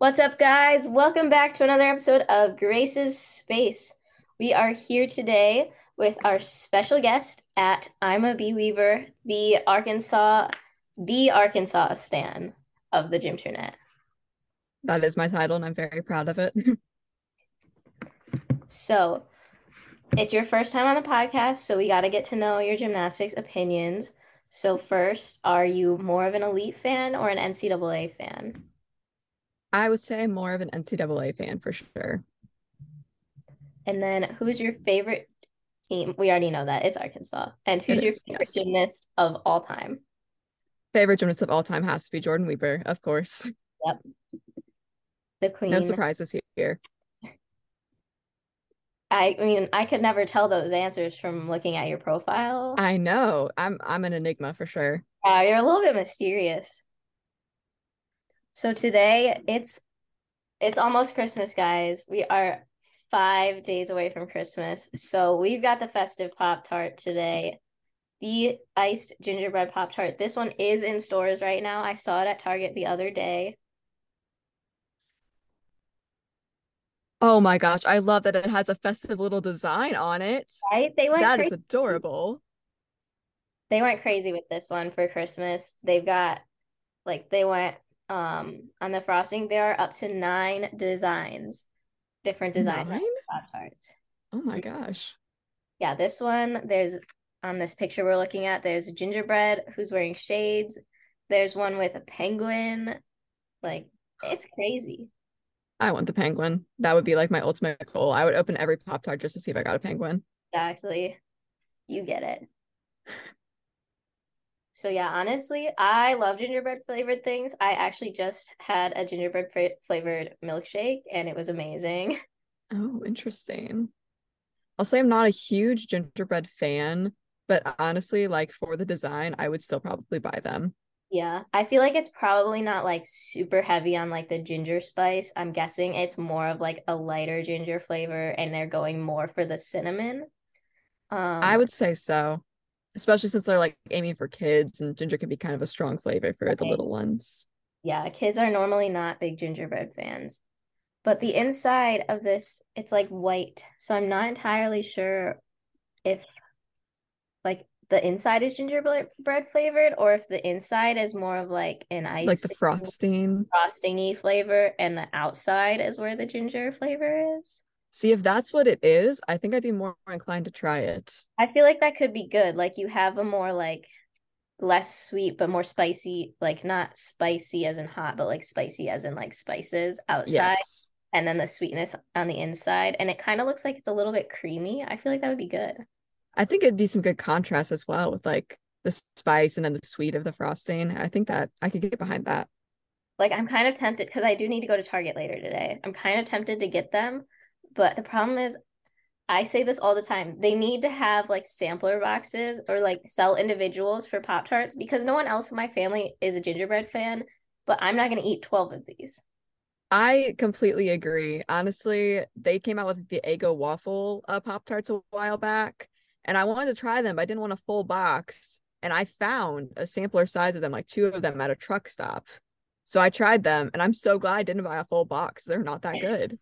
What's up, guys? Welcome back to another episode of Grace's Space. We are here today with our special guest at I'm a Bee Wieber, the Arkansas, the Arkansas stan of the Gym Gymternet. That is my title, and I'm very proud of it. So, it's your first time on the podcast, so we got to get to know your gymnastics opinions. So, first, are you more of an elite fan or an NCAA fan? I would say more of an NCAA fan for sure. And then, who's your favorite team? We already know that it's Arkansas. And who's It your favorite yes. gymnast of all time? Favorite gymnast of all time has to be Jordan Wieber, of course. Yep. The queen. No surprises here. I mean, I could never tell those answers from looking at your profile. I know. I'm I'm an enigma for sure. Uh, you're a little bit mysterious. So today it's it's almost Christmas, guys. We are five days away from Christmas. So we've got the festive Pop Tart today. The iced gingerbread Pop Tart. This one is in stores right now. I saw it at Target the other day. Oh my gosh, I love that it has a festive little design on it. Right? They went That is crazy. adorable. They went crazy with this one for Christmas. They've got like they went um on the frosting. There are up to nine designs, different designs Nine? Oh my gosh. Yeah, this one, there's on this picture we're looking at, there's a gingerbread who's wearing shades. There's one with a penguin. Like, it's crazy. I want the penguin. That would be like my ultimate goal. I would open every Pop Tart just to see if I got a penguin. exactly you get it. So, yeah, honestly, I love gingerbread flavored things. I actually just had a gingerbread fra- flavored milkshake and it was amazing. Oh, interesting. I'll say I'm not a huge gingerbread fan, but honestly, like for the design, I would still probably buy them. Yeah, I feel like it's probably not like super heavy on like the ginger spice. I'm guessing it's more of like a lighter ginger flavor and they're going more for the cinnamon. Um, I would say so, especially since they're like aiming for kids and ginger can be kind of a strong flavor for the little ones. yeah, kids are normally not big gingerbread fans. But the inside of this, it's like white. So I'm not entirely sure if like the inside is gingerbread bread flavored or if the inside is more of like an ice Like the frosting. frostingy flavor and the outside is where the ginger flavor is. See, if that's what it is, I think I'd be more inclined to try it. I feel like that could be good. Like you have a more like less sweet but more spicy, like not spicy as in hot, but like spicy as in like spices outside Yes. and then the sweetness on the inside. And it kind of looks like it's a little bit creamy. I feel like that would be good. I think it'd be some good contrast as well with like the spice and then the sweet of the frosting. I think that I could get behind that. Like I'm kind of tempted because I do need to go to Target later today. I'm kind of tempted to get them, but the problem is I say this all the time. They need to have like sampler boxes or like sell individuals for Pop Tarts because no one else in my family is a gingerbread fan, but I'm not going to eat 12 of these. I completely agree. Honestly, they came out with the Eggo waffle uh, Pop Tarts a while back, and I wanted to try them, but I didn't want a full box. And I found a sampler size of them, like two of them at a truck stop. So I tried them, and I'm so glad I didn't buy a full box. They're not that good.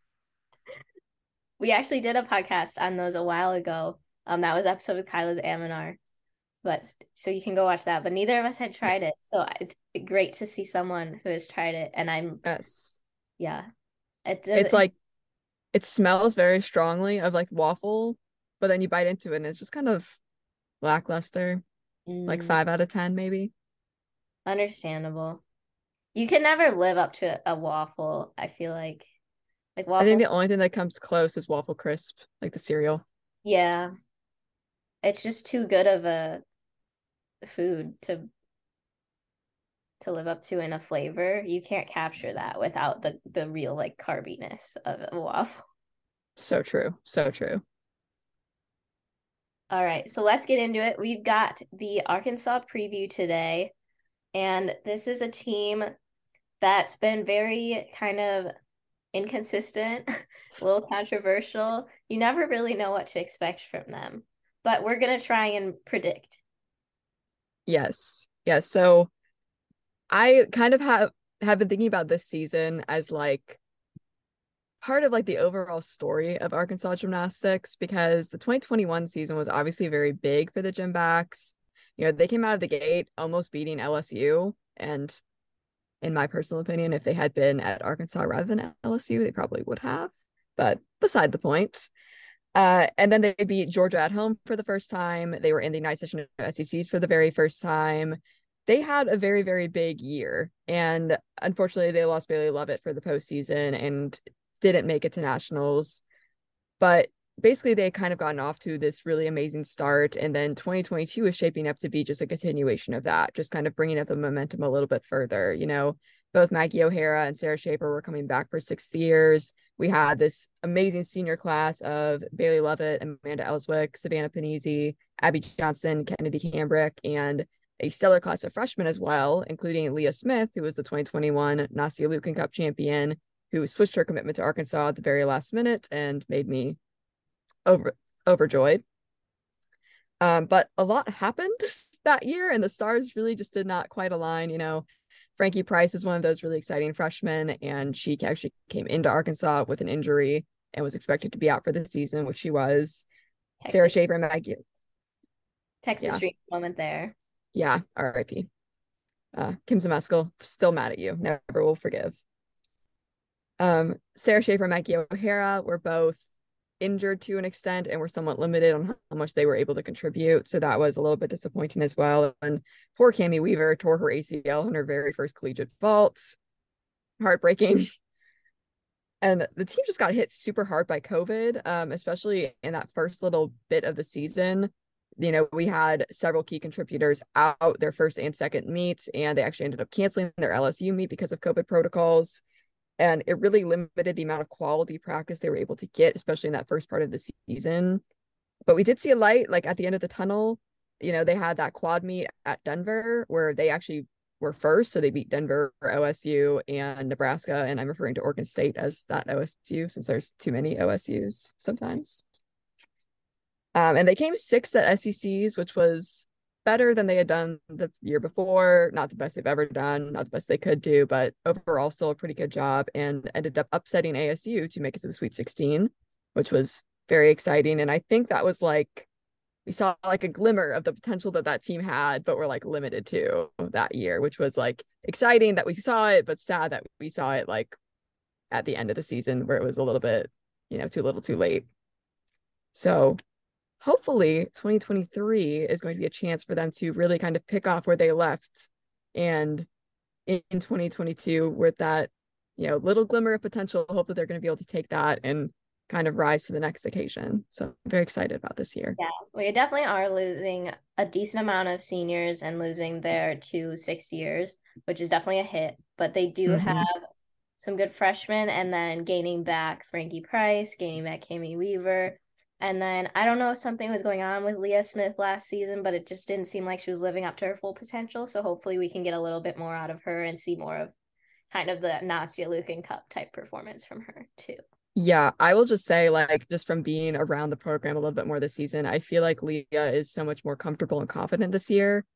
We actually did a podcast on those a while ago. Um, that was episode with Kyla's Aminar. But so you can go watch that. But neither of us had tried it. So it's great to see someone who has tried it. And I'm Yes. yeah. It It's like it smells very strongly of like waffle, but then you bite into it and it's just kind of lackluster, like Mm, five out of 10, maybe. understandable. You can never live up to a waffle, I feel like. Like I think the only thing that comes close is waffle crisp, like the cereal. Yeah. It's just too good of a food to to live up to in a flavor. You can't capture that without the the real like carbiness of a waffle. So true. So true. All right, so let's get into it. We've got the Arkansas preview today, and this is a team that's been very kind of inconsistent, a little controversial. You never really know what to expect from them, but we're gonna try and predict. Yes. Yes. So I kind of have have been thinking about this season as like part of like the overall story of Arkansas gymnastics because the 2021 season was obviously very big for the Gymbacks. You know, they came out of the gate almost beating LSU. And in my personal opinion, if they had been at Arkansas rather than LSU, they probably would have. But beside the point. Uh, and then they beat Georgia at home for the first time. They were in the night session of SECs for the very first time. They had a very, very big year. And unfortunately, they lost Bailey Lovett for the postseason and didn't make it to nationals. But basically, they kind of gotten off to this really amazing start. And then 2022 is shaping up to be just a continuation of that, just kind of bringing up the momentum a little bit further. You know, both Maggie O'Hara and Sarah Schaefer were coming back for sixth years. We had this amazing senior class of Bailey Lovett, Amanda Elswick, Savannah Panizzi, Abby Johnston, Kennedy Hambrick, and a stellar class of freshmen as well, including Leah Smith, who was the 2021 Nastia Liukin Cup champion, who switched her commitment to Arkansas at the very last minute and made me over overjoyed. Um, but a lot happened that year, and the stars really just did not quite align. You know, Frankie Price is one of those really exciting freshmen, and she actually came into Arkansas with an injury and was expected to be out for the season, which she was. Texas. Sarah Schaefer and Maggie. Texas yeah. Dream moment there. Yeah, R.I.P. Uh, Kim Zmeskal, still mad at you. Never will forgive. Um, Sarah Schaefer and Maggie O'Hara were both injured to an extent and were somewhat limited on how much they were able to contribute. So that was a little bit disappointing as well. And poor Cami Weaver tore her ACL on her very first collegiate vault. Heartbreaking. and the team just got hit super hard by COVID, um, especially in that first little bit of the season. You know, we had several key contributors out their first and second meets, and they actually ended up canceling their LSU meet because of COVID protocols and it really limited the amount of quality practice they were able to get especially in that first part of the season. But we did see a light like at the end of the tunnel. You know they had that quad meet at denver where they actually were first so they beat denver osu and nebraska and i'm referring to oregon state as that osu since there's too many osus sometimes. Um, and they came sixth at sec's which was better than they had done the year before. Not the best they've ever done, not the best they could do, but overall still a pretty good job and ended up upsetting ASU to make it to the Sweet 16, which was very exciting. And I think that was like, we saw like a glimmer of the potential that that team had, but we're like limited to that year, which was like exciting that we saw it, but sad that we saw it like at the end of the season where it was a little bit, you know, too little too late. So hopefully 2023 is going to be a chance for them to really kind of pick off where they left and in, 2022 with that you know little glimmer of potential hope that they're going to be able to take that and kind of rise to the next occasion so i'm very excited about this year yeah we definitely are losing a decent amount of seniors and losing their two six years which is definitely a hit but they do mm-hmm. have some good freshmen and then gaining back frankie price gaining back Cami weaver and then I don't know if something was going on with Leah Smith last season, but it just didn't seem like she was living up to her full potential. So hopefully we can get a little bit more out of her and see more of kind of the Nastia Liukin Cup type performance from her too. Yeah, I will just say, like, just from being around the program a little bit more this season, I feel like Leah is so much more comfortable and confident this year.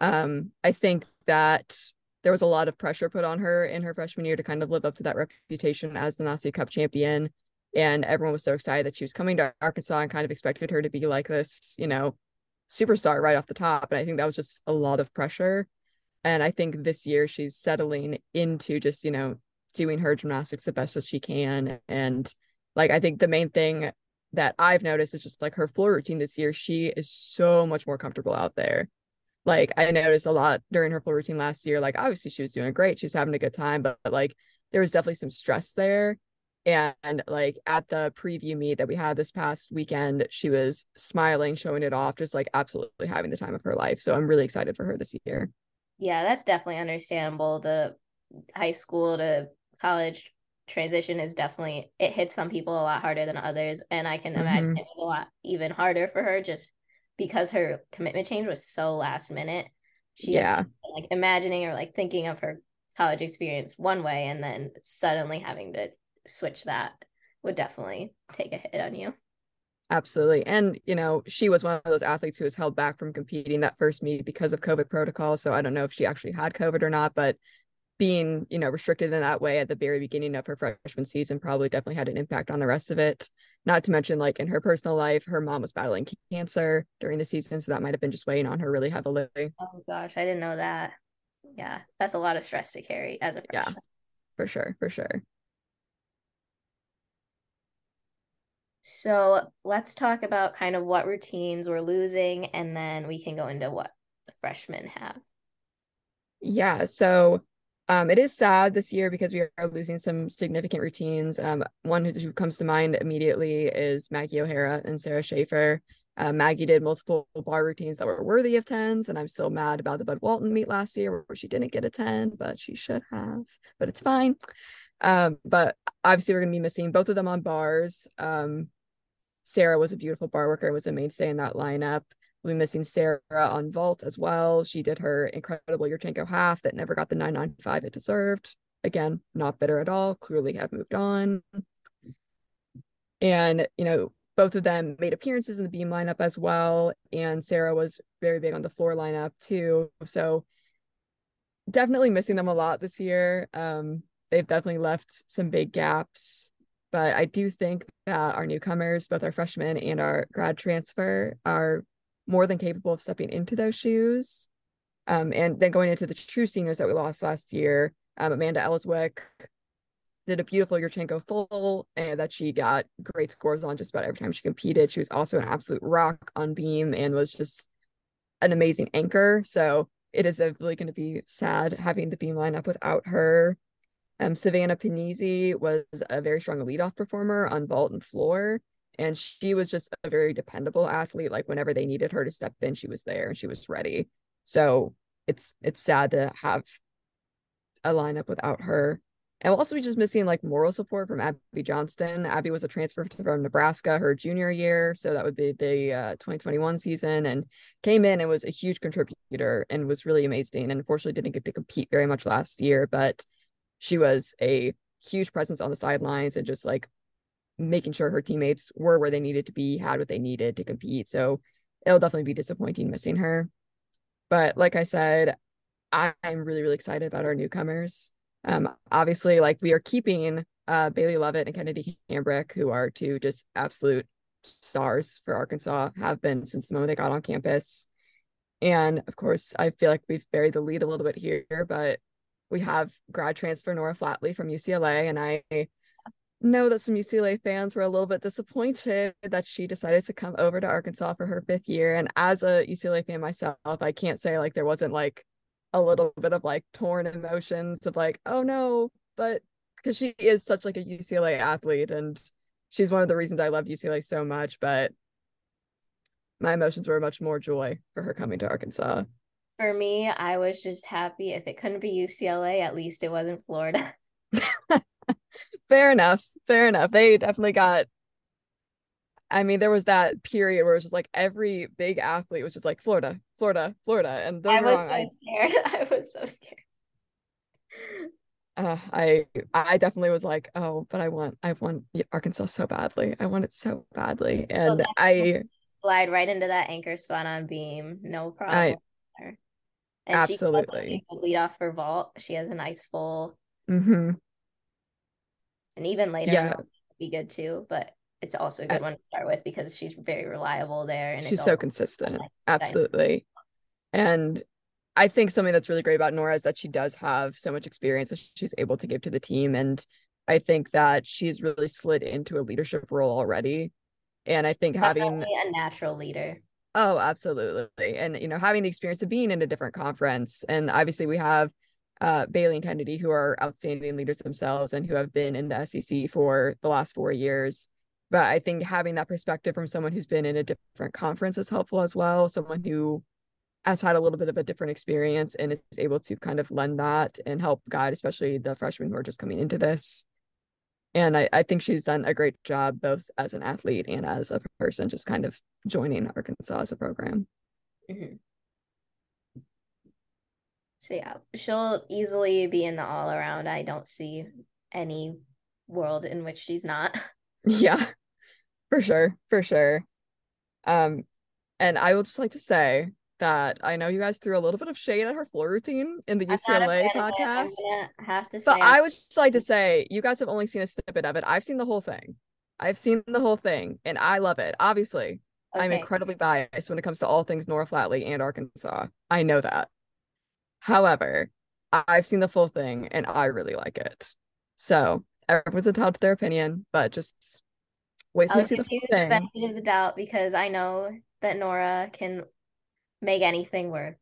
Um, I think that there was a lot of pressure put on her in her freshman year to kind of live up to that reputation as the Nastia Cup champion and everyone was so excited that she was coming to Arkansas and kind of expected her to be like this, you know, superstar right off the top. And I think that was just a lot of pressure. And I think this year she's settling into just, you know, doing her gymnastics the best that she can. And like, I think the main thing that I've noticed is just like her floor routine this year, she is so much more comfortable out there. Like, I noticed a lot during her floor routine last year. Like, obviously, she was doing great, she was having a good time, but, but like, there was definitely some stress there and like at the preview meet that we had this past weekend she was smiling showing it off just like absolutely having the time of her life. So i'm really excited for her this year. Yeah that's definitely understandable. The high school to college transition is definitely it hits some people a lot harder than others. And i can imagine mm-hmm. it's a lot even harder for her just because her commitment change was so last minute. She yeah. like imagining or like thinking of her college experience one way and then suddenly having to switch that would definitely take a hit on you. Absolutely. And, you know, she was one of those athletes who was held back from competing that first meet because of COVID protocol. So I don't know if she actually had COVID or not, but being, you know, restricted in that way at the very beginning of her freshman season probably definitely had an impact on the rest of it. Not to mention, like in her personal life, her mom was battling cancer during the season, so that might have been just weighing on her really heavily. Oh gosh, I didn't know that. Yeah, that's a lot of stress to carry as a freshman. Yeah, for sure, for sure. So let's talk about kind of what routines we're losing, and then we can go into what the freshmen have. Yeah, so um, it is sad this year because we are losing some significant routines. Um, one who comes to mind immediately is Maggie O'Hara and Sarah Schaefer. Uh, Maggie did multiple bar routines that were worthy of tens, and I'm still mad about the Bud Walton meet last year where she didn't get a 10, but she should have, but it's fine. Um, but obviously, we're going to be missing both of them on bars. Um, Sarah was a beautiful bar worker, was a mainstay in that lineup. We'll be missing Sarah on vault as well. She did her incredible Yurchenko half that never got the 995 it deserved. Again, not bitter at all. Clearly have moved on. And, you know, both of them made appearances in the beam lineup as well. And Sarah was very big on the floor lineup too. So definitely missing them a lot this year. Um, they've definitely left some big gaps. But I do think that our newcomers, both our freshmen and our grad transfer, are more than capable of stepping into those shoes. Um, and then going into the true seniors that we lost last year, um, Amanda Elswick did a beautiful Yurchenko full and that she got great scores on just about every time she competed. She was also an absolute rock on beam and was just an amazing anchor. So it is really going to be sad having the beam lineup without her. Um, Savannah Panizzi was a very strong leadoff performer on vault and floor and she was just a very dependable athlete like whenever they needed her to step in she was there and she was ready so it's it's sad to have a lineup without her and we'll also be just missing like moral support from Abby Johnston. Abby was a transfer from Nebraska her junior year, so that would be the uh, 2021 season, and came in and was a huge contributor and was really amazing. And unfortunately, didn't get to compete very much last year, but she was a huge presence on the sidelines and just like making sure her teammates were where they needed to be, had what they needed to compete. So it'll definitely be disappointing missing her. But like I said, I'm really, really excited about our newcomers. Um, obviously, like we are keeping uh, Bailey Lovett and Kennedy Hambrick, who are two just absolute stars for Arkansas, have been since the moment they got on campus. And of course, I feel like we've buried the lead a little bit here, but we have grad transfer Nora Flatley from UCLA, and I know that some UCLA fans were a little bit disappointed that she decided to come over to Arkansas for her fifth year. And as a UCLA fan myself, I can't say like there wasn't like a little bit of like torn emotions of like, oh no, but because she is such like a UCLA athlete and she's one of the reasons I loved UCLA so much. But my emotions were much more joy for her coming to Arkansas. For me, I was just happy if it couldn't be UCLA, at least it wasn't Florida. fair enough. Fair enough. They definitely got. I mean, there was that period where it was just like every big athlete was just like Florida, Florida, Florida, and I was wrong, so I, scared. I was so scared. Uh, I I definitely was like, oh, but I want I want Arkansas so badly. I want it so badly, and I slide right into that anchor spot on beam, no problem. I, and absolutely she lead off for vault. She has a nice full. Mm-hmm and even later yeah. be good too. But it's also a good I, one to start with because she's very reliable there and she's so consistent. Absolutely. And I think something that's really great about Nora is that she does have so much experience that she's able to give to the team. And I think that she's really slid into a leadership role already. And I think having a natural leader. Oh, absolutely. And, you know, having the experience of being in a different conference. And obviously, we have uh, Bailey and Kennedy, who are outstanding leaders themselves and who have been in the SEC for the last four years. But I think having that perspective from someone who's been in a different conference is helpful as well. Someone who has had a little bit of a different experience and is able to kind of lend that and help guide, especially the freshmen who are just coming into this. And I, I think she's done a great job both as an athlete and as a person, just kind of joining Arkansas as a program. Mm-hmm. So yeah, she'll easily be in the all around. I don't see any world in which she's not. Yeah. For sure. For sure. Um and I would just like to say that I know you guys threw a little bit of shade at her floor routine in the UCLA podcast. have to but I would just like to say you guys have only seen a snippet of it. I've seen the whole thing. I've seen the whole thing and I love it. Obviously, okay. I'm incredibly biased when it comes to all things Nora Flatley and Arkansas. I know that. However, I've seen the full thing and I really like it. So everyone's entitled to their opinion, but just wait till you see the full thing. Benefit of the doubt because I know that Nora can make anything work.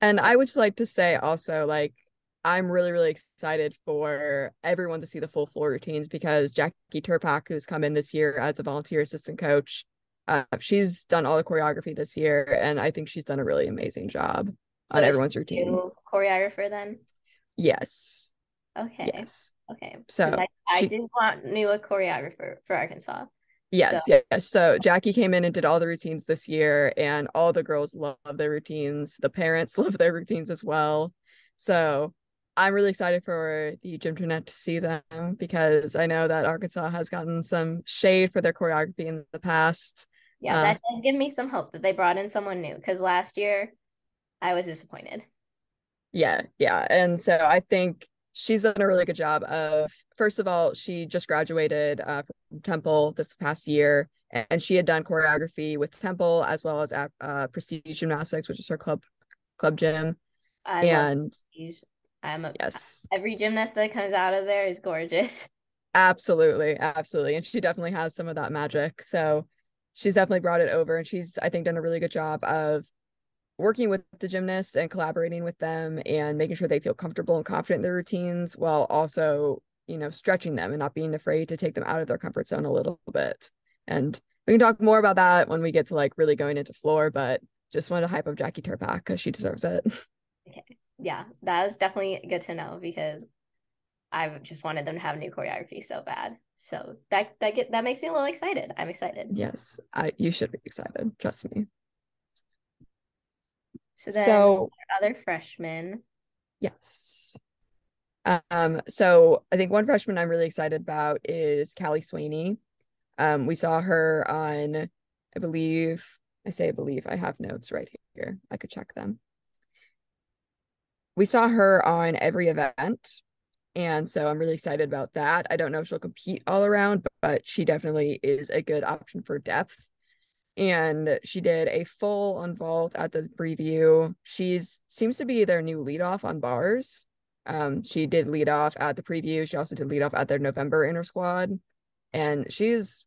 And so. I would just like to say also, like, I'm really, really excited for everyone to see the full floor routines because Jackie Turpak, who's come in this year as a volunteer assistant coach, uh, she's done all the choreography this year, and I think she's done a really amazing job so on everyone's routine. Choreographer, then. Yes. Okay. Yes. Okay. So I, I she, didn't want new a choreographer for Arkansas. Yes, so. yes. So Jackie came in and did all the routines this year, and all the girls love their routines. The parents love their routines as well. So I'm really excited for the Gymternet to see them because I know that Arkansas has gotten some shade for their choreography in the past. Yeah, uh, that does give me some hope that they brought in someone new because last year I was disappointed. Yeah, yeah. And so I think she's done a really good job of first of all she just graduated uh, from temple this past year and she had done choreography with temple as well as at uh, prestige gymnastics which is her club club gym. I and i'm a yes. every gymnast that comes out of there is gorgeous. Absolutely absolutely and she definitely has some of that magic. So she's definitely brought it over and she's i think done a really good job of working with the gymnasts and collaborating with them and making sure they feel comfortable and confident in their routines while also you know stretching them and not being afraid to take them out of their comfort zone a little bit. And we can talk more about that when we get to like really going into floor but just wanted to hype up jackie turpak because she deserves it. Okay. Yeah that is definitely good to know because i just wanted them to have new choreography so bad. So that that get that makes me a little excited. I'm excited. Yes i you should be excited trust me so then so, other freshmen. Yes. Um, so I think one freshman I'm really excited about is Callie Swaney. Um, we saw her on, I believe, I say I believe, I have notes right here. I could check them. We saw her on every event. And so I'm really excited about that. I don't know if she'll compete all around, but, but she definitely is a good option for depth and she did a full on vault at the preview. She's seems to be their new lead off on bars. Um, she did lead off at the preview. She also did lead off at their November inner squad, and she's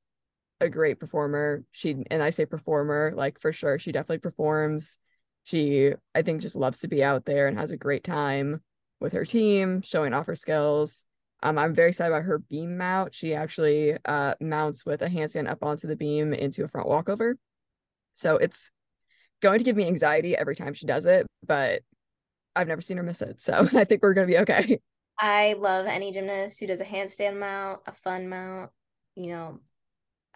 a great performer. She and I say performer like for sure. She definitely performs. She I think just loves to be out there and has a great time with her team, showing off her skills. Um, I'm very excited about her beam mount. She actually uh, mounts with a handstand up onto the beam into a front walkover. So it's going to give me anxiety every time she does it, but I've never seen her miss it. So I think we're going to be okay. I love any gymnast who does a handstand mount, a fun mount. You know,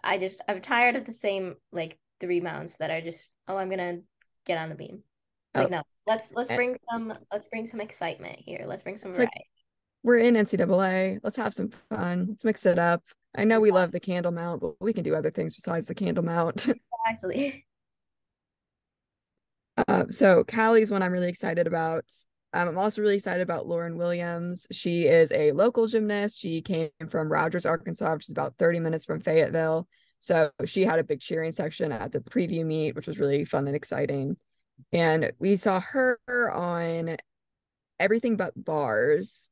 I just, I'm tired of the same like three mounts that are just, oh, I'm going to get on the beam. Like, oh. no, let's, let's bring some, let's bring some excitement here. Let's bring some variety. Like, we're in NCAA. Let's have some fun. Let's mix it up. I know we love the candle mount, but we can do other things besides the candle mount. Actually. Uh, so Callie's one I'm really excited about. Um, I'm also really excited about Lauren Williams. She is a local gymnast. She came from Rogers, Arkansas, which is about 30 minutes from Fayetteville. So she had a big cheering section at the preview meet, which was really fun and exciting. And we saw her on everything but bars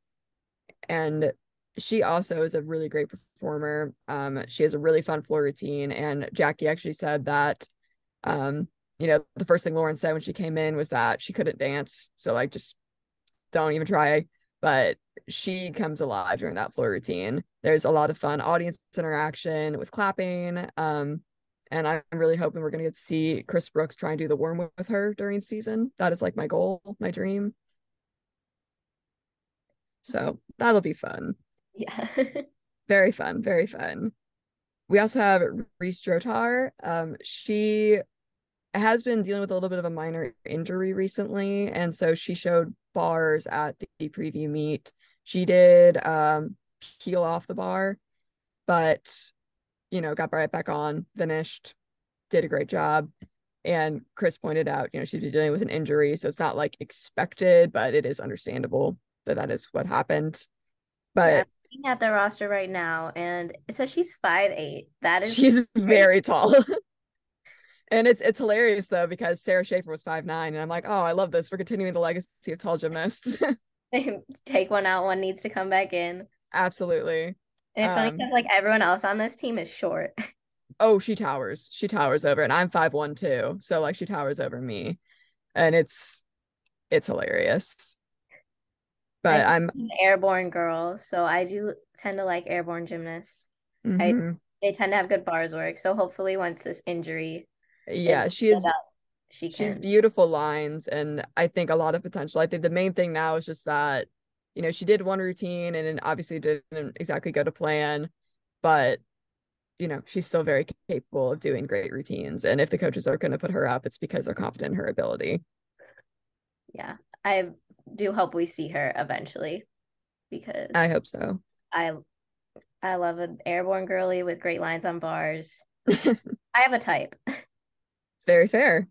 and she also is a really great performer. Um, she has a really fun floor routine, and Jackie actually said that, um, you know, the first thing Lauren said when she came in was that she couldn't dance, so like just don't even try. But she comes alive during that floor routine. There's a lot of fun audience interaction with clapping. Um, and I'm really hoping we're gonna get to see Chris Brooks try and do the worm with her during season. That is like my goal, my dream. So that'll be fun. Yeah. very fun, very fun. We also have Reese Drotar. Um, she has been dealing with a little bit of a minor injury recently, and so she showed bars at the preview meet. She did um peel off the bar, but you know, got right back on, finished, did a great job. And Chris pointed out, you know, she's dealing with an injury, so it's not like expected, but it is understandable that that is what happened. But yeah, looking at the roster right now, and it says she's five eight. That is she's very tall. and it's it's hilarious though because Sarah Schaefer was five nine, and I'm like, oh, I love this. We're continuing the legacy of tall gymnasts. Take one out, one needs to come back in. Absolutely. And it's um, funny because like everyone else on this team is short. Oh, she towers. She towers over, and I'm five one too. So like she towers over me, and it's it's hilarious. But I'm an airborne girl, so I do tend to like airborne gymnasts. Mm-hmm. I they tend to have good bars work. So hopefully, once this injury, yeah, she is. She can. She's beautiful lines, and I think a lot of potential. I think the main thing now is just that, you know, she did one routine, and it obviously didn't exactly go to plan, but you know, she's still very capable of doing great routines. And if the coaches are going to put her up, it's because they're confident in her ability. Yeah. I do hope we see her eventually because I hope so. I I love an airborne girly with great lines on bars. I have a type. Very fair.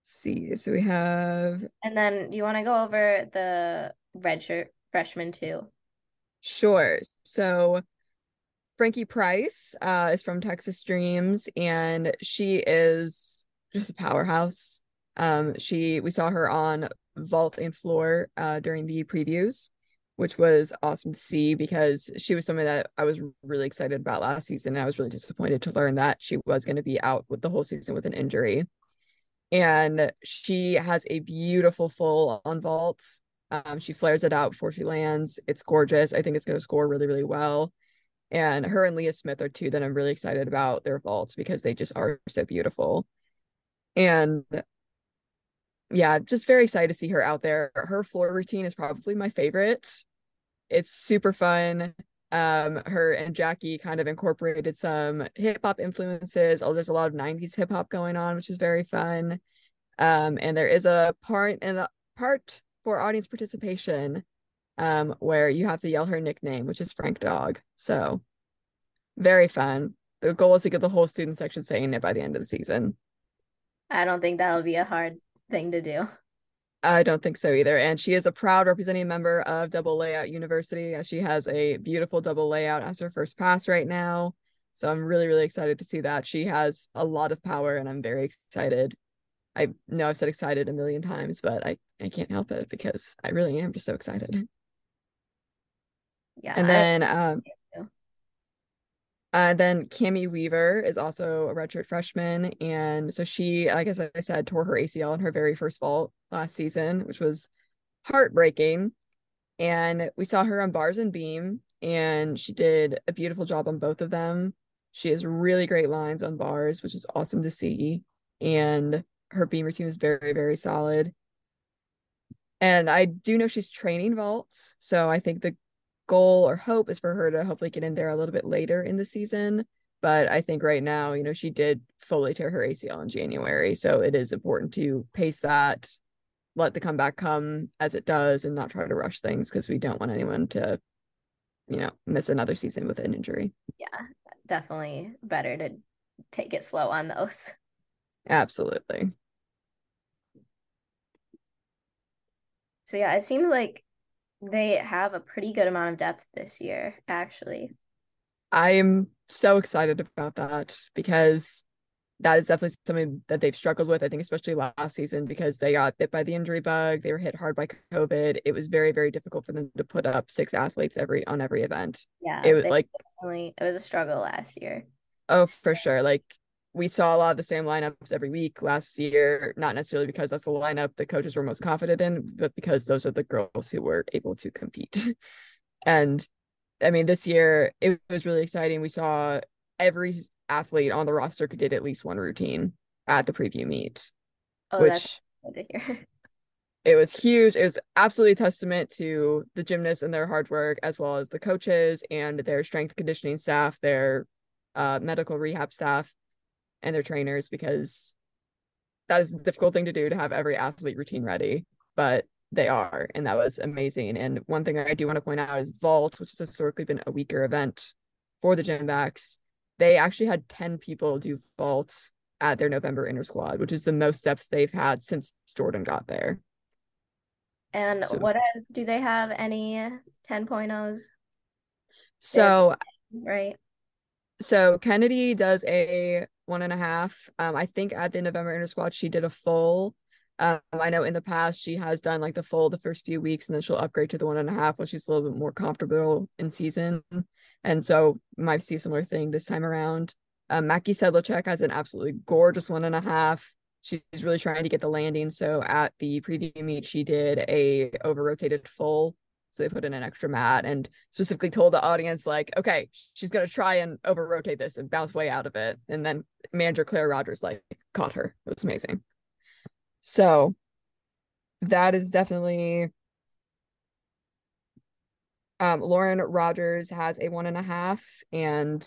Let's see, so we have And then you want to go over the redshirt freshman too? Sure. So Frankie Price uh, is from Texas Dreams, and she is just a powerhouse. Um, she we saw her on vault and floor uh, during the previews, which was awesome to see because she was something that I was really excited about last season. And I was really disappointed to learn that she was going to be out with the whole season with an injury. And she has a beautiful full on vault. Um, she flares it out before she lands. It's gorgeous. I think it's going to score really, really well. And her and Leah Smith are two that I'm really excited about their vaults because they just are so beautiful. And yeah, just very excited to see her out there. Her floor routine is probably my favorite. It's super fun. Um, her and Jackie kind of incorporated some hip hop influences. Oh, there's a lot of 90s hip hop going on, which is very fun. Um, and there is a part in the part for audience participation um, where you have to yell her nickname, which is Frank Dog. So very fun. The goal is to get the whole student section saying it by the end of the season. I don't think that'll be a hard thing to do. I don't think so either. And she is a proud representing member of Double Layout University as she has a beautiful double layout as her first pass right now. So I'm really, really excited to see that. She has a lot of power and I'm very excited. I know I've said excited a million times, but I, I can't help it because I really am just so excited. Yeah. And then I, um uh, then Cami Weaver is also a redshirt freshman, and so she, like I I said, tore her ACL in her very first vault last season, which was heartbreaking. And we saw her on bars and beam, and she did a beautiful job on both of them. She has really great lines on bars, which is awesome to see. And her beam routine was very, very solid. And I do know she's training vaults, so I think the goal or hope is for her to hopefully get in there a little bit later in the season. But I think right now, you know, she did fully tear her ACL in January. So it is important to pace that, let the comeback come as it does, and not try to rush things because we don't want anyone to, you know, miss another season with an injury. Yeah, definitely better to take it slow on those. Absolutely. So yeah, it seems like they have a pretty good amount of depth this year, actually. I am so excited about that because that is definitely something that they've struggled with. I think, especially last season, because they got bit by the injury bug. They were hit hard by COVID. It was very, very difficult for them to put up six athletes every on every event. Yeah, it was like it was a struggle last year. Oh, for sure. Like we saw a lot of the same lineups every week last year, not necessarily because that's the lineup the coaches were most confident in, but because those are the girls who were able to compete. and I mean, this year it was really exciting. We saw every athlete on the roster did at least one routine at the preview meet, oh, which it was huge. It was absolutely a testament to the gymnasts and their hard work, as well as the coaches and their strength conditioning staff, their uh, medical rehab staff and their trainers because that is a difficult thing to do to have every athlete routine ready, but they are, and that was amazing. And one thing I do want to point out is vault, which has historically been a weaker event for the Gymbacks. They actually had 10 people do vault at their November inner squad, which is the most depth they've had since Jordan got there. And so, what do they have any 10.0s? So, right. So Kennedy does a one and a half. Um, I think at the November inner squad, she did a full. Um, I know in the past she has done like the full the first few weeks, and then she'll upgrade to the one and a half when she's a little bit more comfortable in season. And so might see a similar thing this time around. Um, Mackie Sedlacek has an absolutely gorgeous one and a half. She's really trying to get the landing. So at the preview meet, she did a over rotated full. So they put in an extra mat and specifically told the audience, like, okay, she's gonna try and over rotate this and bounce way out of it. And then manager Claire Rogers like caught her. It was amazing. So that is definitely um, Lauren Rogers has a one and a half and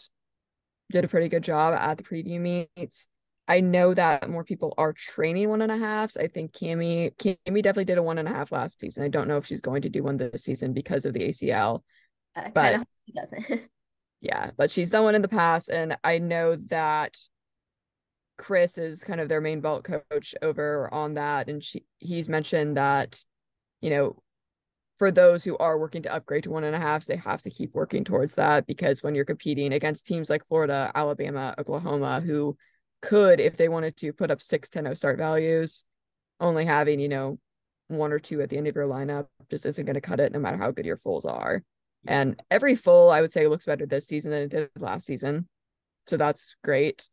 did a pretty good job at the preview meets. I know that more people are training one and a halves. I think Cami Cami definitely did a one and a half last season. I don't know if she's going to do one this season because of the ACL. But she doesn't. yeah, but she's done one in the past, and I know that Chris is kind of their main vault coach over on that, and she he's mentioned that, you know, for those who are working to upgrade to one and a half, they have to keep working towards that because when you're competing against teams like Florida, Alabama, Oklahoma, who could, if they wanted to, put up six 10 start values, only having, you know, one or two at the end of your lineup just isn't going to cut it no matter how good your fulls are. And every full, I would say, looks better this season than it did last season. So that's great.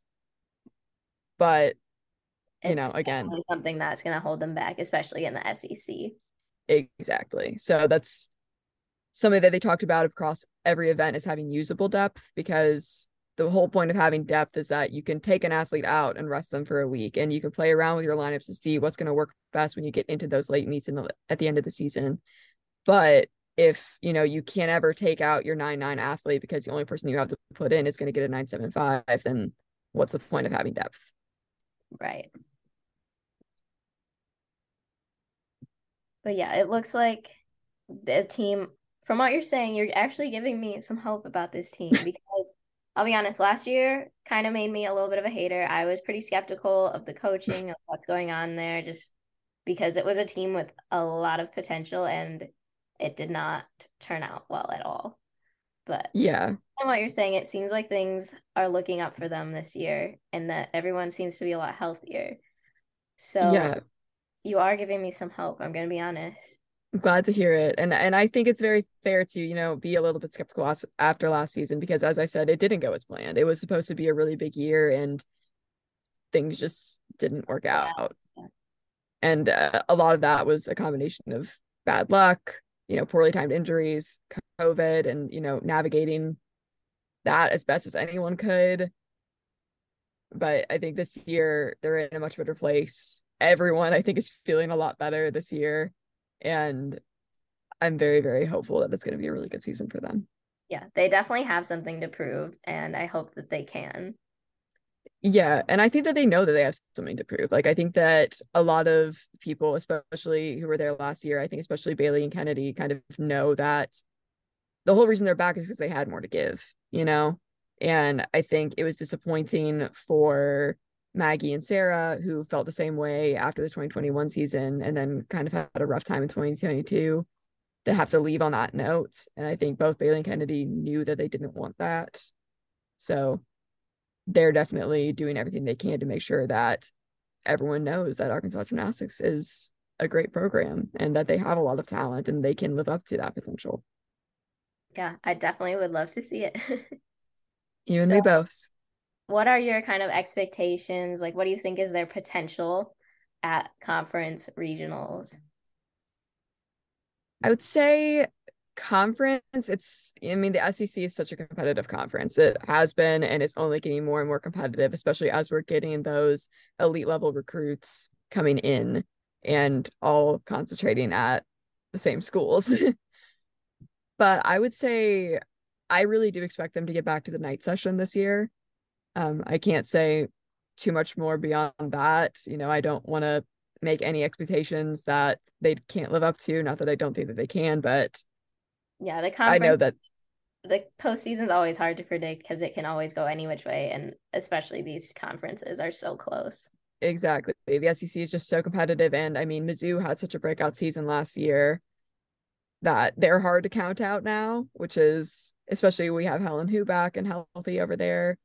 But, you it's know, again, something that's going to hold them back, especially in the SEC. Exactly. So that's something that they talked about across every event is having usable depth because the whole point of having depth is that you can take an athlete out and rest them for a week and you can play around with your lineups to see what's going to work best when you get into those late meets in the at the end of the season. But if you know you can't ever take out your 9-9 athlete because the only person you have to put in is going to get a 9-7-5 then what's the point of having depth? Right. But yeah it looks like the team from what you're saying you're actually giving me some hope about this team because I'll be honest, last year kind of made me a little bit of a hater. I was pretty skeptical of the coaching, of what's going on there, just because it was a team with a lot of potential and it did not turn out well at all. But yeah, and what you're saying, it seems like things are looking up for them this year and that everyone seems to be a lot healthier. So yeah, you are giving me some hope. I'm going to be honest. I'm glad to hear it. And and I think it's very fair to, you know, be a little bit skeptical after last season because as I said, it didn't go as planned. It was supposed to be a really big year and things just didn't work out. Yeah. And uh, a lot of that was a combination of bad luck, you know, poorly timed injuries, COVID and, you know, navigating that as best as anyone could. But I think this year they're in a much better place. Everyone I think is feeling a lot better this year and I'm very, very hopeful that it's going to be a really good season for them. Yeah, they definitely have something to prove, and I hope that they can. Yeah, and I think that they know that they have something to prove. Like I think that a lot of people, especially who were there last year, I think especially Bailey and Kennedy kind of know that the whole reason they're back is because they had more to give, you know? And I think it was disappointing for Maggie and Sarah, who felt the same way after the 2021 season and then kind of had a rough time in 2022, to have to leave on that note. And I think both Bailey and Kennedy knew that they didn't want that. So they're definitely doing everything they can to make sure that everyone knows that Arkansas Gymnastics is a great program and that they have a lot of talent and they can live up to that potential. Yeah, I definitely would love to see it. you and so, me both what are your kind of expectations? Like, what do you think is their potential at conference regionals? I would say conference it's i mean the sec is such a competitive conference it has been and it's only getting more and more competitive especially as we're getting those elite level recruits coming in and all concentrating at the same schools but i would say i really do expect them to get back to the night session this year um, I can't say too much more beyond that. You know, I don't want to make any expectations that they can't live up to. Not that I don't think that they can, but yeah, the conference I know that the postseason's always hard to predict because it can always go any which way, and especially these conferences are so close. Exactly. The SEC is just so competitive. And I mean, Mizzou had such a breakout season last year that they're hard to count out now, which is especially we have Helen Hu back and healthy over there.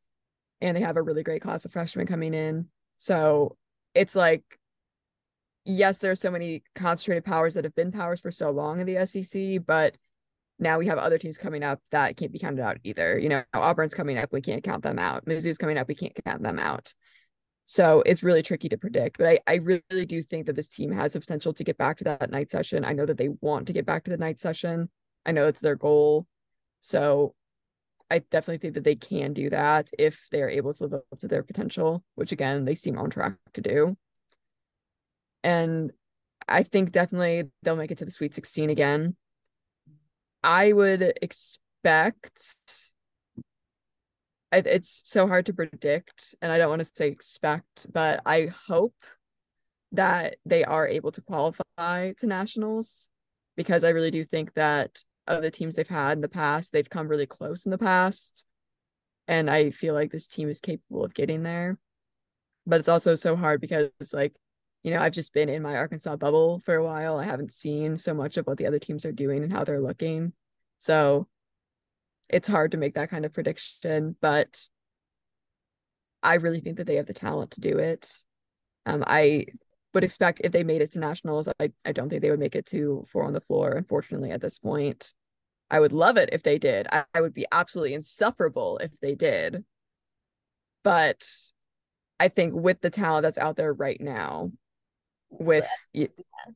And they have a really great class of freshmen coming in. So it's like, yes, there's so many concentrated powers that have been powers for so long in the SEC, but now we have other teams coming up that can't be counted out either. You know, Auburn's coming up, we can't count them out. Mizzou's coming up, we can't count them out. So it's really tricky to predict. But I, I really do think that this team has the potential to get back to that night session. I know that they want to get back to the night session. I know it's their goal. So I definitely think that they can do that if they're able to live up to their potential, which again, they seem on track to do. And I think definitely they'll make it to the Sweet 16 again. I would expect it's so hard to predict and I don't want to say expect, but I hope that they are able to qualify to nationals because I really do think that of the teams they've had in the past, they've come really close in the past. And I feel like this team is capable of getting there. But it's also so hard because like, you know, I've just been in my Arkansas bubble for a while. I haven't seen so much of what the other teams are doing and how they're looking. So it's hard to make that kind of prediction, but I really think that they have the talent to do it. Um, I would expect if they made it to nationals, I, I don't think they would make it to four on the floor, unfortunately, at this point. I would love it if they did. I, I would be absolutely insufferable if they did. But I think with the talent that's out there right now, with yeah,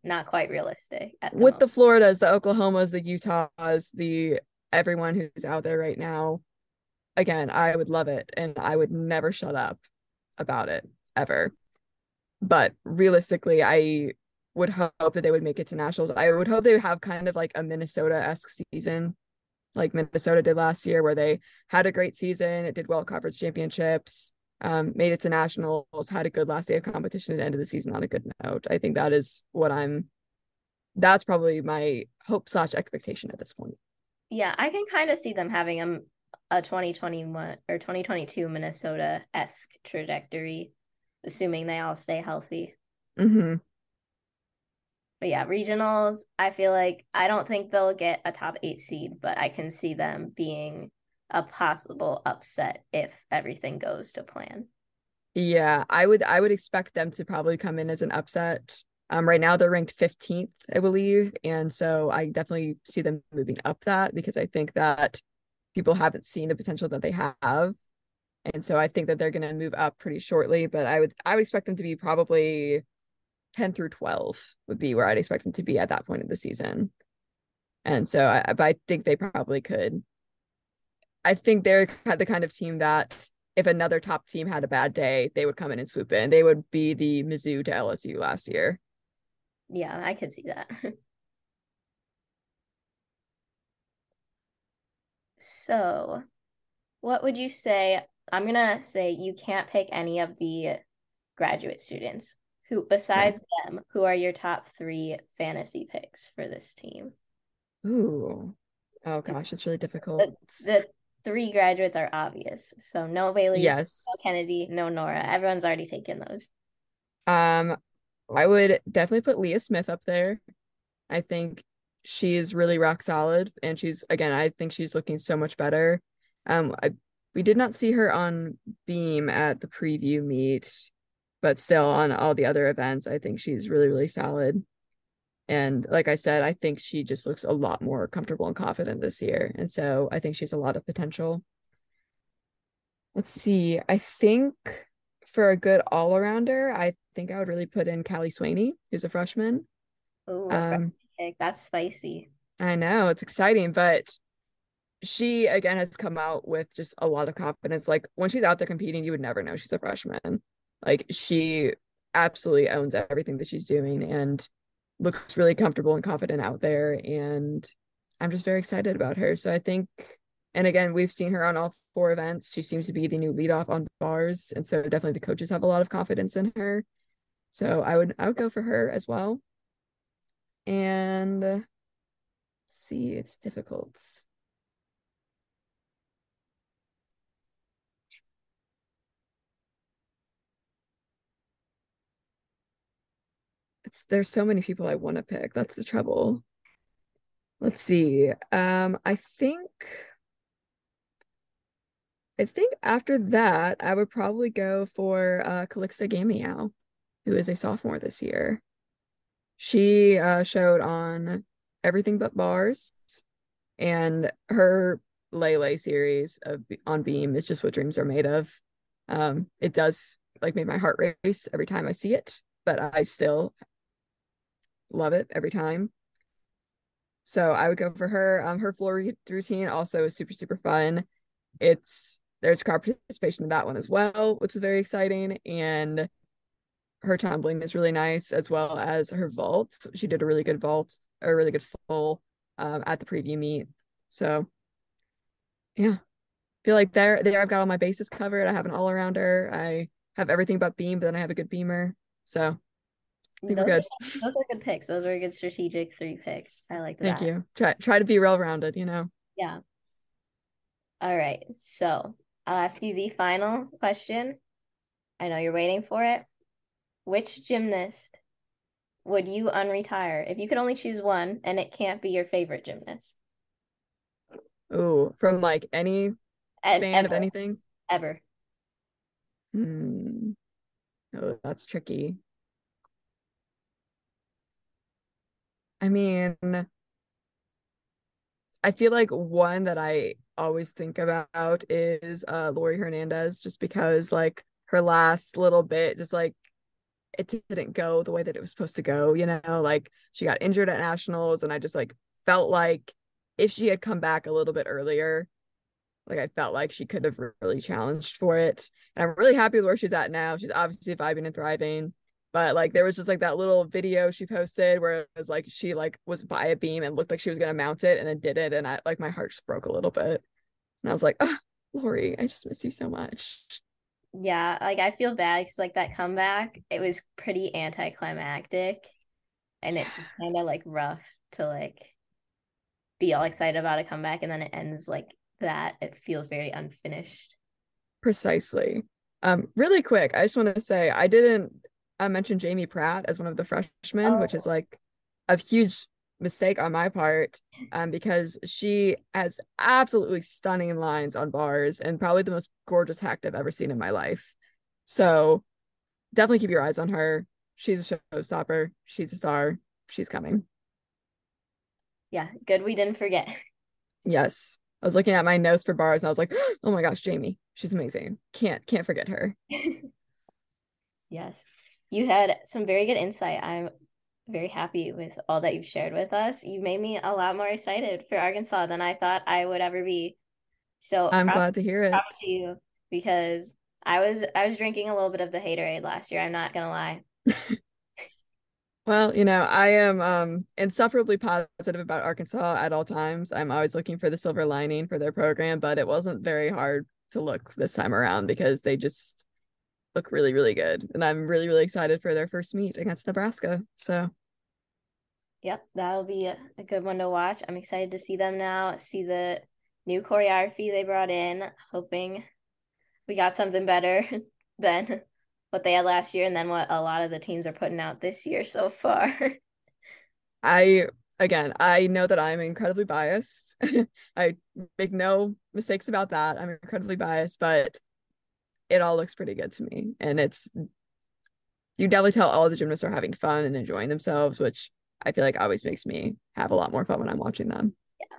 not quite realistic. The with moment. the Floridas, the Oklahomas, the Utahs, the everyone who's out there right now again i would love it and i would never shut up about it ever but realistically i would hope that they would make it to nationals. I would hope they would have kind of like a minnesota-esque season like minnesota did last year where they had a great season it did well at conference championships um, made it to nationals had a good last day of competition at the end of the season on a good note. I think that is what i'm that's probably my hope slash expectation at this point. Yeah, I can kind of see them having a, a 2021 or 2022 Minnesota esque trajectory, assuming they all stay healthy. Mm-hmm. But yeah, regionals, I feel like I don't think they'll get a top eight seed, but I can see them being a possible upset if everything goes to plan. Yeah, I would I would expect them to probably come in as an upset um, right now they're ranked 15th, I believe. And so I definitely see them moving up that because I think that people haven't seen the potential that they have. And so I think that they're going to move up pretty shortly, but I would I would expect them to be probably 10 through 12 would be where I'd expect them to be at that point of the season. And so I but I think they probably could. I think they're the kind of team that if another top team had a bad day, they would come in and swoop in. They would be the Mizzou to LSU last year. Yeah, I could see that. so, what would you say? I'm going to say you can't pick any of the graduate students who besides yeah. them who are your top 3 fantasy picks for this team. Ooh. Oh gosh, it's really difficult. The, the three graduates are obvious. So no Bailey, yes, no Kennedy, no Nora. Everyone's already taken those. Um, I would definitely put Leah Smith up there. I think she's really rock solid and she's again, I think she's looking so much better. Um I we did not see her on beam at the preview meet, but still on all the other events, I think she's really, really solid. And like I said, I think she just looks a lot more comfortable and confident this year. And so I think she has a lot of potential. Let's see. I think for a good all arounder, I think I would really put in Callie Swaney, who's a freshman. Oh, um, that's spicy. I know it's exciting, but she again has come out with just a lot of confidence. Like when she's out there competing, you would never know she's a freshman. Like she absolutely owns everything that she's doing and looks really comfortable and confident out there. And I'm just very excited about her. So I think and again, we've seen her on all four events. She seems to be the new leadoff on bars. And so definitely the coaches have a lot of confidence in her. So I would I would go for her as well. And uh, see, it's difficult. It's there's so many people I want to pick. That's the trouble. Let's see. Um, I think I think after that, I would probably go for uh Gamiao, who is a sophomore this year. She uh showed on Everything But Bars, and her Lele series of on Beam is just what dreams are made of. Um, it does like make my heart race every time I see it, but I still love it every time. So I would go for her. Um, her floor routine also is super super fun. It's there's crowd participation in that one as well, which is very exciting, and her tumbling is really nice as well as her vault. She did a really good vault, a really good full um, at the preview meet. So yeah, feel like there there I've got all my bases covered. I have an all arounder. I have everything but beam, but then I have a good beamer. So those we're good. Are, those are good picks. Those were good strategic three picks. I like that. Thank you. Try try to be well rounded, you know. Yeah. All right. So I'll ask you the final question. I know you're waiting for it. Which gymnast would you unretire if you could only choose one and it can't be your favorite gymnast? Oh, from like any span ever, of anything? Ever. Hmm. Oh, that's tricky. I mean, I feel like one that I always think about is uh Laurie Hernandez, just because like her last little bit just like it didn't go the way that it was supposed to go, you know, like she got injured at nationals and I just like felt like if she had come back a little bit earlier, like I felt like she could have really challenged for it. And I'm really happy with where she's at now. She's obviously vibing and thriving. But like there was just like that little video she posted where it was like she like was by a beam and looked like she was gonna mount it and then did it. And I like my heart just broke a little bit. And I was like, oh, Laurie, I just miss you so much. Yeah, like I feel bad because like that comeback, it was pretty anticlimactic. And it's just kind of like rough to like be all excited about a comeback and then it ends like that. It feels very unfinished. Precisely. Um, really quick, I just want to say I didn't uh, mentioned Jamie Pratt as one of the freshmen, oh. which is oh. like a huge mistake on my part um, because she has absolutely stunning lines on bars and probably the most gorgeous hack I've ever seen in my life. So definitely keep your eyes on her. She's a showstopper. She's a star. She's coming. Yeah, good we didn't forget. Yes. I was looking at my notes for bars and I was like, oh my gosh, Jamie. She's amazing. Can't can't forget her. yes. You had some very good insight. I'm very happy with all that you've shared with us. You made me a lot more excited for Arkansas than I thought I would ever be. So I'm proud, glad to hear it. to you because I was I was drinking a little bit of the haterade last year. I'm not gonna lie. well, you know, I am um insufferably positive about Arkansas at all times. I'm always looking for the silver lining for their program, but it wasn't very hard to look this time around because they just look really, really good. And I'm really, really excited for their first meet against Nebraska. So, yep, that'll be a, a good one to watch. I'm excited to see them now, see the new choreography they brought in, hoping we got something better than what they had last year and then what a lot of the teams are putting out this year so far. I again, I know that I'm incredibly biased. I make no mistakes about that. I'm incredibly biased, but it all looks pretty good to me. And it's you definitely tell all the gymnasts are having fun and enjoying themselves, which I feel like always makes me have a lot more fun when I'm watching them. Yeah.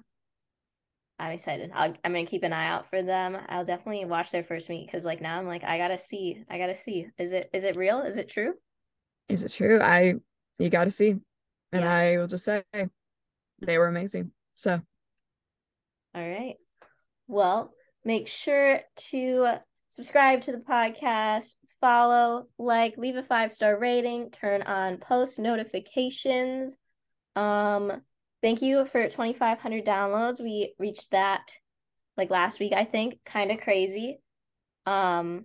I'm excited. i am gonna keep an eye out for them. I'll definitely watch their first meet because like now I'm like I gotta see. I gotta see. Is it is it real? Is it true? Is it true? I you gotta see, and yeah. I will just say they were amazing. So. All right. Well, make sure to subscribe to the podcast, follow, like, leave a five star rating, turn on post notifications. Um, thank you for 2,500 downloads. We reached that like last week, I think. Kind of crazy. Um,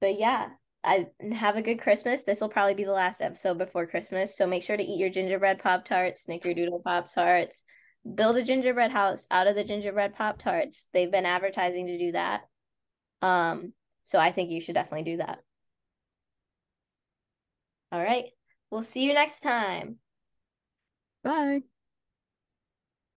but yeah, I have a good Christmas. This will probably be the last episode before Christmas. So make sure to eat your gingerbread Pop Tarts, Snickerdoodle Pop Tarts. Build a gingerbread house out of the gingerbread Pop Tarts. They've been advertising to do that. Um, so I think you should definitely do that. All right. We'll see you next time. Bye.